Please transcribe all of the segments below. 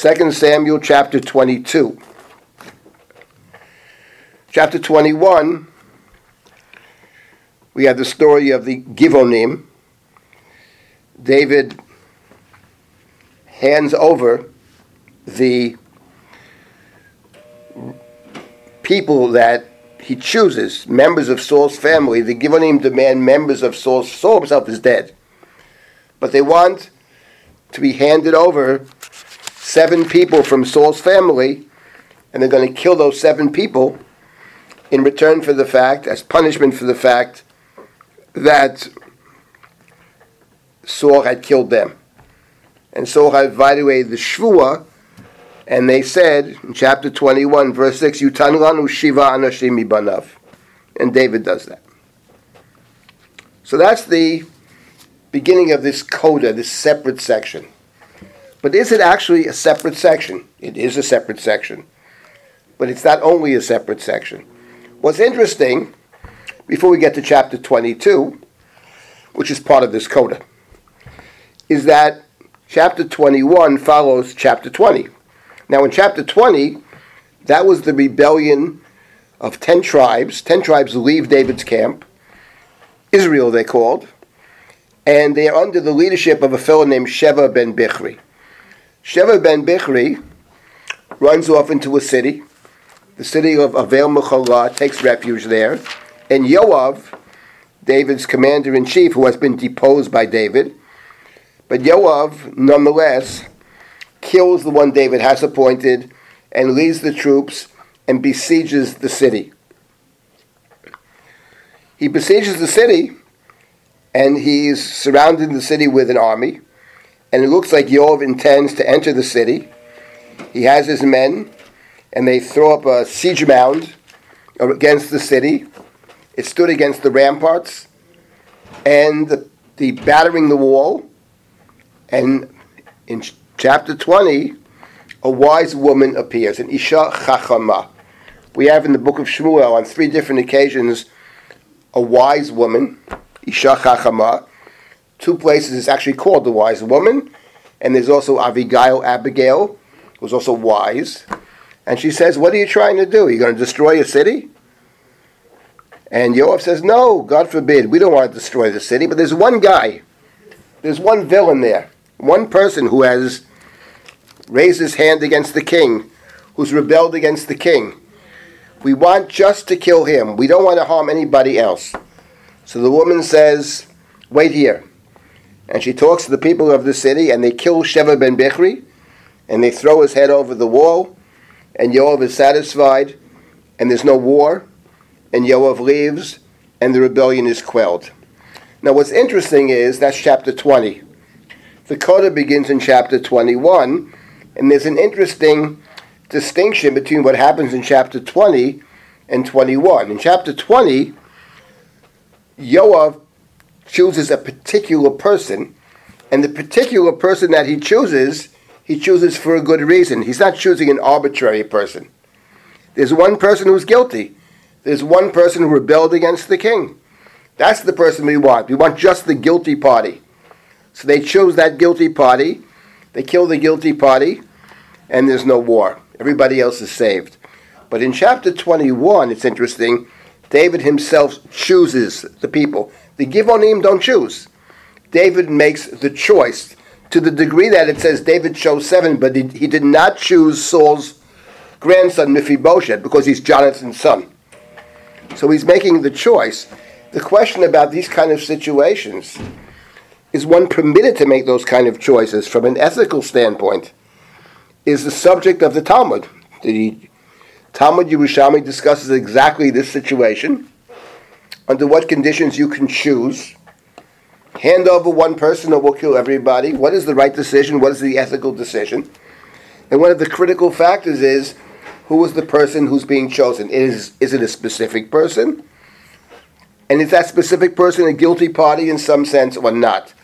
2 Samuel chapter 22. Chapter 21, we have the story of the Givonim. David hands over the people that he chooses, members of Saul's family. The Givonim demand members of Saul's. Saul himself is dead. But they want to be handed over seven people from Saul's family, and they're going to kill those seven people in return for the fact, as punishment for the fact that Saul had killed them. And Saul had violated the Shvuah, and they said in chapter 21, verse 6, Yutan shiva anashim banav. And David does that. So that's the beginning of this coda, this separate section. But is it actually a separate section? It is a separate section. But it's not only a separate section. What's interesting, before we get to chapter 22, which is part of this coda, is that chapter 21 follows chapter 20. Now, in chapter 20, that was the rebellion of 10 tribes. 10 tribes leave David's camp. Israel, they called. And they are under the leadership of a fellow named Sheva ben Bichri. Sheva ben Bichri runs off into a city. The city of Avel Mecholah takes refuge there. And Yoav, David's commander in chief, who has been deposed by David, but Yoav, nonetheless, kills the one David has appointed and leads the troops and besieges the city. He besieges the city and he's surrounding the city with an army and it looks like Yoav intends to enter the city. He has his men, and they throw up a siege mound against the city. It stood against the ramparts, and the, the battering the wall. And in chapter 20, a wise woman appears, an Isha Chachama. We have in the book of Shmuel on three different occasions a wise woman, Isha Chachama, two places it's actually called the wise woman, and there's also Abigail, Abigail, who's also wise. And she says, What are you trying to do? Are you going to destroy a city? And Yoav says, No, God forbid. We don't want to destroy the city. But there's one guy, there's one villain there, one person who has raised his hand against the king, who's rebelled against the king. We want just to kill him. We don't want to harm anybody else. So the woman says, Wait here and she talks to the people of the city, and they kill Sheva ben Bichri, and they throw his head over the wall, and Yoav is satisfied, and there's no war, and Yoav leaves, and the rebellion is quelled. Now, what's interesting is that's chapter 20. The Coda begins in chapter 21, and there's an interesting distinction between what happens in chapter 20 and 21. In chapter 20, Yoav chooses a particular person, and the particular person that he chooses, he chooses for a good reason. He's not choosing an arbitrary person. There's one person who's guilty. There's one person who rebelled against the king. That's the person we want. We want just the guilty party. So they chose that guilty party. They kill the guilty party, and there's no war. Everybody else is saved. But in chapter 21, it's interesting, David himself chooses the people. The Givonim don't choose. David makes the choice to the degree that it says David chose seven, but he, he did not choose Saul's grandson Mephibosheth because he's Jonathan's son. So he's making the choice. The question about these kind of situations is one permitted to make those kind of choices from an ethical standpoint is the subject of the Talmud. The Talmud Yerushalmi discusses exactly this situation under what conditions you can choose. Hand over one person or we'll kill everybody. What is the right decision? What is the ethical decision? And one of the critical factors is who is the person who's being chosen? Is, is it a specific person? And is that specific person a guilty party in some sense or not?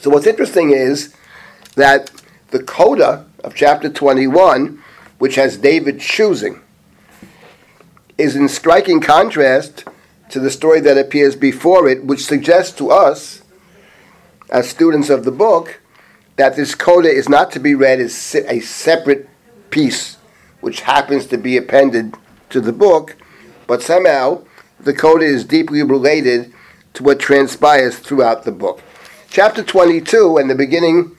So what's interesting is that the coda of chapter 21, which has David choosing, is in striking contrast to the story that appears before it, which suggests to us, as students of the book, that this coda is not to be read as a separate piece which happens to be appended to the book, but somehow the coda is deeply related to what transpires throughout the book. Chapter 22 and the beginning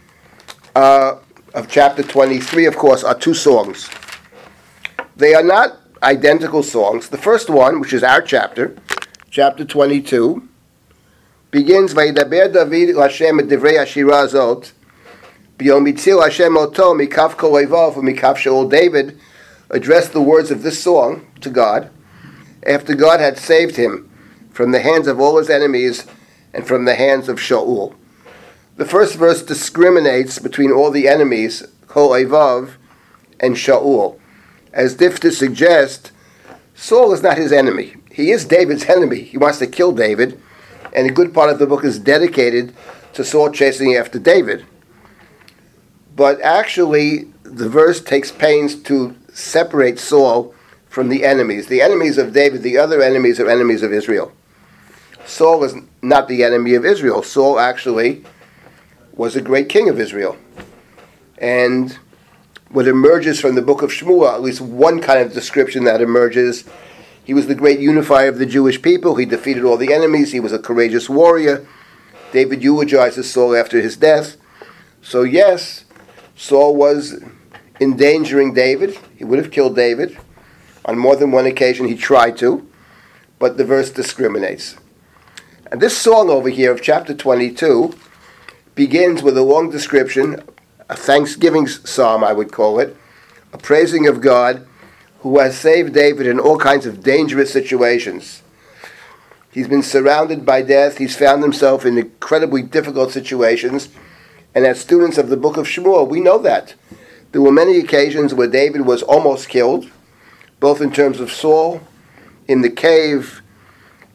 uh, of chapter 23, of course, are two songs. They are not identical songs. The first one, which is our chapter, chapter 22, begins Vayidaber David Hashem et divrei Ashira Azot B'yom Yitzil Hashem Oto Mikaf Kol Mikaf Shaul David addressed the words of this song to God after God had saved him from the hands of all his enemies and from the hands of Shaul. The first verse discriminates between all the enemies, Kol Evav and Shaul, as if to suggest Saul is not his enemy. He is David's enemy. He wants to kill David, and a good part of the book is dedicated to Saul chasing after David. But actually, the verse takes pains to separate Saul from the enemies. The enemies of David, the other enemies are enemies of Israel. Saul is not the enemy of Israel. Saul actually was a great king of Israel. And what emerges from the book of Shmuel, at least one kind of description that emerges, he was the great unifier of the Jewish people. He defeated all the enemies. He was a courageous warrior. David eulogizes Saul after his death. So, yes, Saul was endangering David. He would have killed David. On more than one occasion, he tried to, but the verse discriminates. And this song over here of chapter 22 begins with a long description, a thanksgiving psalm, I would call it, a praising of God who has saved David in all kinds of dangerous situations. He's been surrounded by death, he's found himself in incredibly difficult situations, and as students of the book of Shmuel, we know that. There were many occasions where David was almost killed, both in terms of Saul in the cave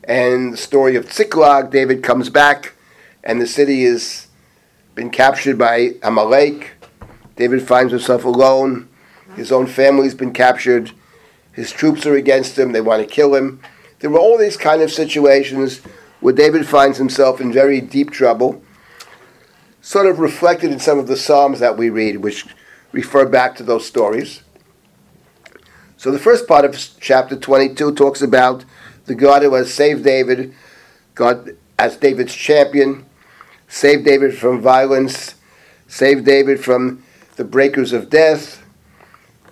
and the story of Ziklag. David comes back, and the city is been captured by Amalek. David finds himself alone. His own family's been captured. His troops are against him. They want to kill him. There were all these kind of situations where David finds himself in very deep trouble, sort of reflected in some of the Psalms that we read, which refer back to those stories. So the first part of chapter 22 talks about the God who has saved David, God as David's champion, Save David from violence, save David from the breakers of death,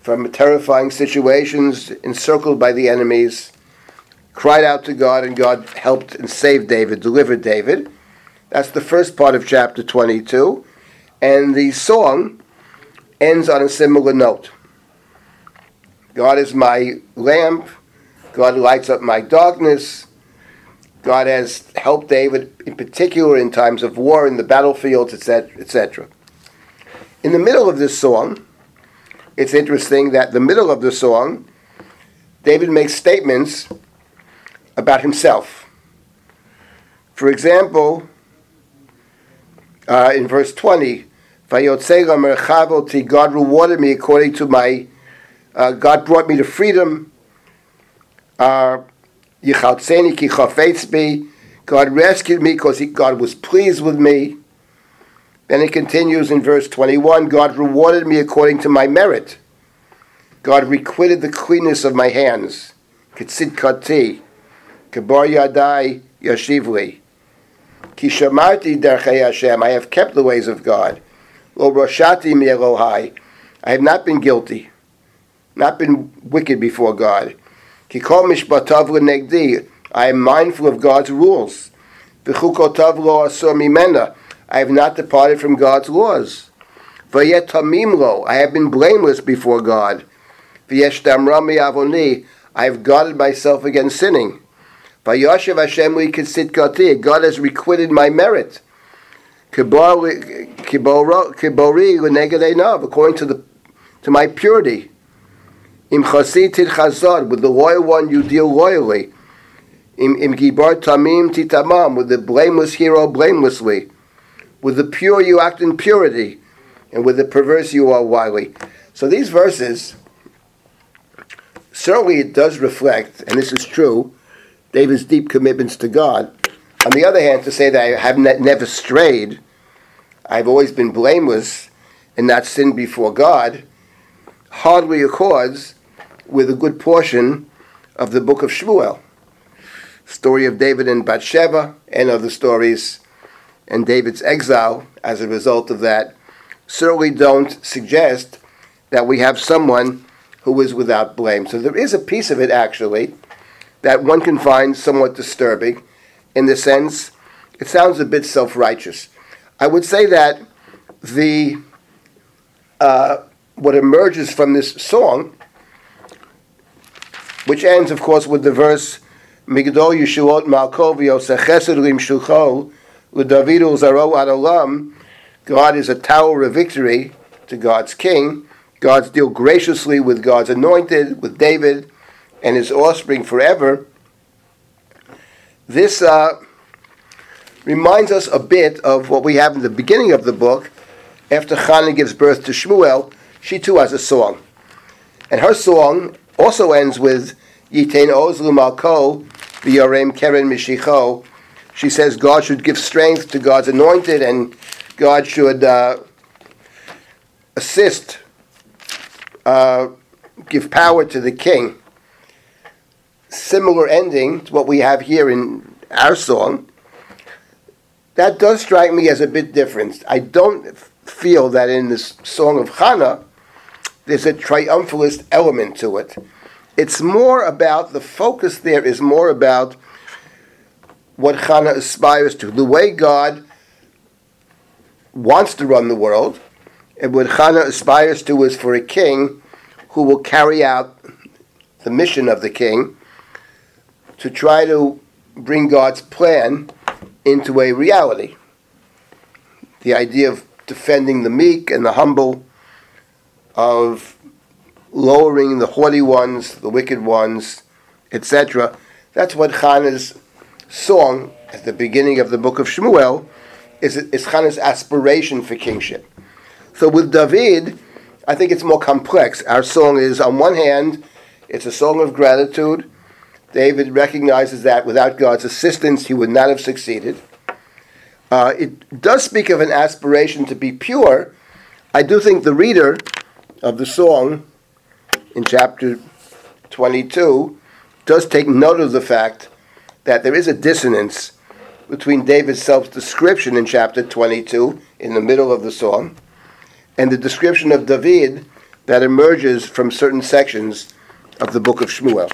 from terrifying situations, encircled by the enemies, cried out to God, and God helped and saved David, delivered David. That's the first part of chapter 22. And the song ends on a similar note God is my lamp, God lights up my darkness. God has helped David, in particular in times of war, in the battlefields, etc., etc. In the middle of this song, it's interesting that the middle of the song, David makes statements about himself. For example, uh, in verse 20, God rewarded me according to my, uh, God brought me to freedom. Uh. God rescued me because God was pleased with me. Then it continues in verse 21 God rewarded me according to my merit. God requited the cleanness of my hands. Kitsid kati. Kabar yadai yashivli. Kishamarti derchei Hashem. I have kept the ways of God. Lo roshati mi Elohai. I have not been guilty, not been wicked before God. Kikol mishpatav negdi. I am mindful of God's rules. V'chukotav lo asur mimena. I have not departed from God's laws. V'yet tamim lo. I have been blameless before God. V'yesh damrami avoni. I have guarded myself against sinning. V'yoshev Hashem li kati. God has requited my merit. Kibori l'neged according to the to my purity. Im chasitit chazad, with the loyal one you deal loyally. Im gibar tamim titamam, with the blameless hero blamelessly. With the pure you act in purity, and with the perverse you are wily. So these verses, certainly it does reflect, and this is true, David's deep commitments to God. On the other hand, to say that I have ne- never strayed, I've always been blameless and not sinned before God, hardly accords with a good portion of the book of Shmuel. Story of David and Bathsheba and other stories and David's exile as a result of that certainly don't suggest that we have someone who is without blame. So there is a piece of it actually that one can find somewhat disturbing in the sense it sounds a bit self-righteous. I would say that the uh, what emerges from this song, which ends, of course, with the verse "Migdol Yeshuot Malkov Yosechesed Lim L'David Zaro Adolam." God is a tower of victory to God's king. God's deal graciously with God's anointed, with David and his offspring forever. This uh, reminds us a bit of what we have in the beginning of the book. After Hannah gives birth to Shmuel, she too has a song. And her song also ends with Yitain Ozlu Malko, V'yorem Keren Mishicho. She says God should give strength to God's anointed and God should uh, assist, uh, give power to the king. Similar ending to what we have here in our song that does strike me as a bit different. I don't feel that in this song of Hannah there's a triumphalist element to it. It's more about the focus there is more about what Hannah aspires to, the way God wants to run the world, and what Hannah aspires to is for a king who will carry out the mission of the king to try to bring God's plan into a reality. The idea of defending the meek and the humble, of lowering the haughty ones, the wicked ones, etc. That's what Hannah's song at the beginning of the book of Shmuel is, is Hannah's aspiration for kingship. So with David, I think it's more complex. Our song is, on one hand, it's a song of gratitude David recognizes that without God's assistance, he would not have succeeded. Uh, it does speak of an aspiration to be pure. I do think the reader of the song in chapter 22 does take note of the fact that there is a dissonance between David's self description in chapter 22, in the middle of the psalm, and the description of David that emerges from certain sections of the book of Shmuel.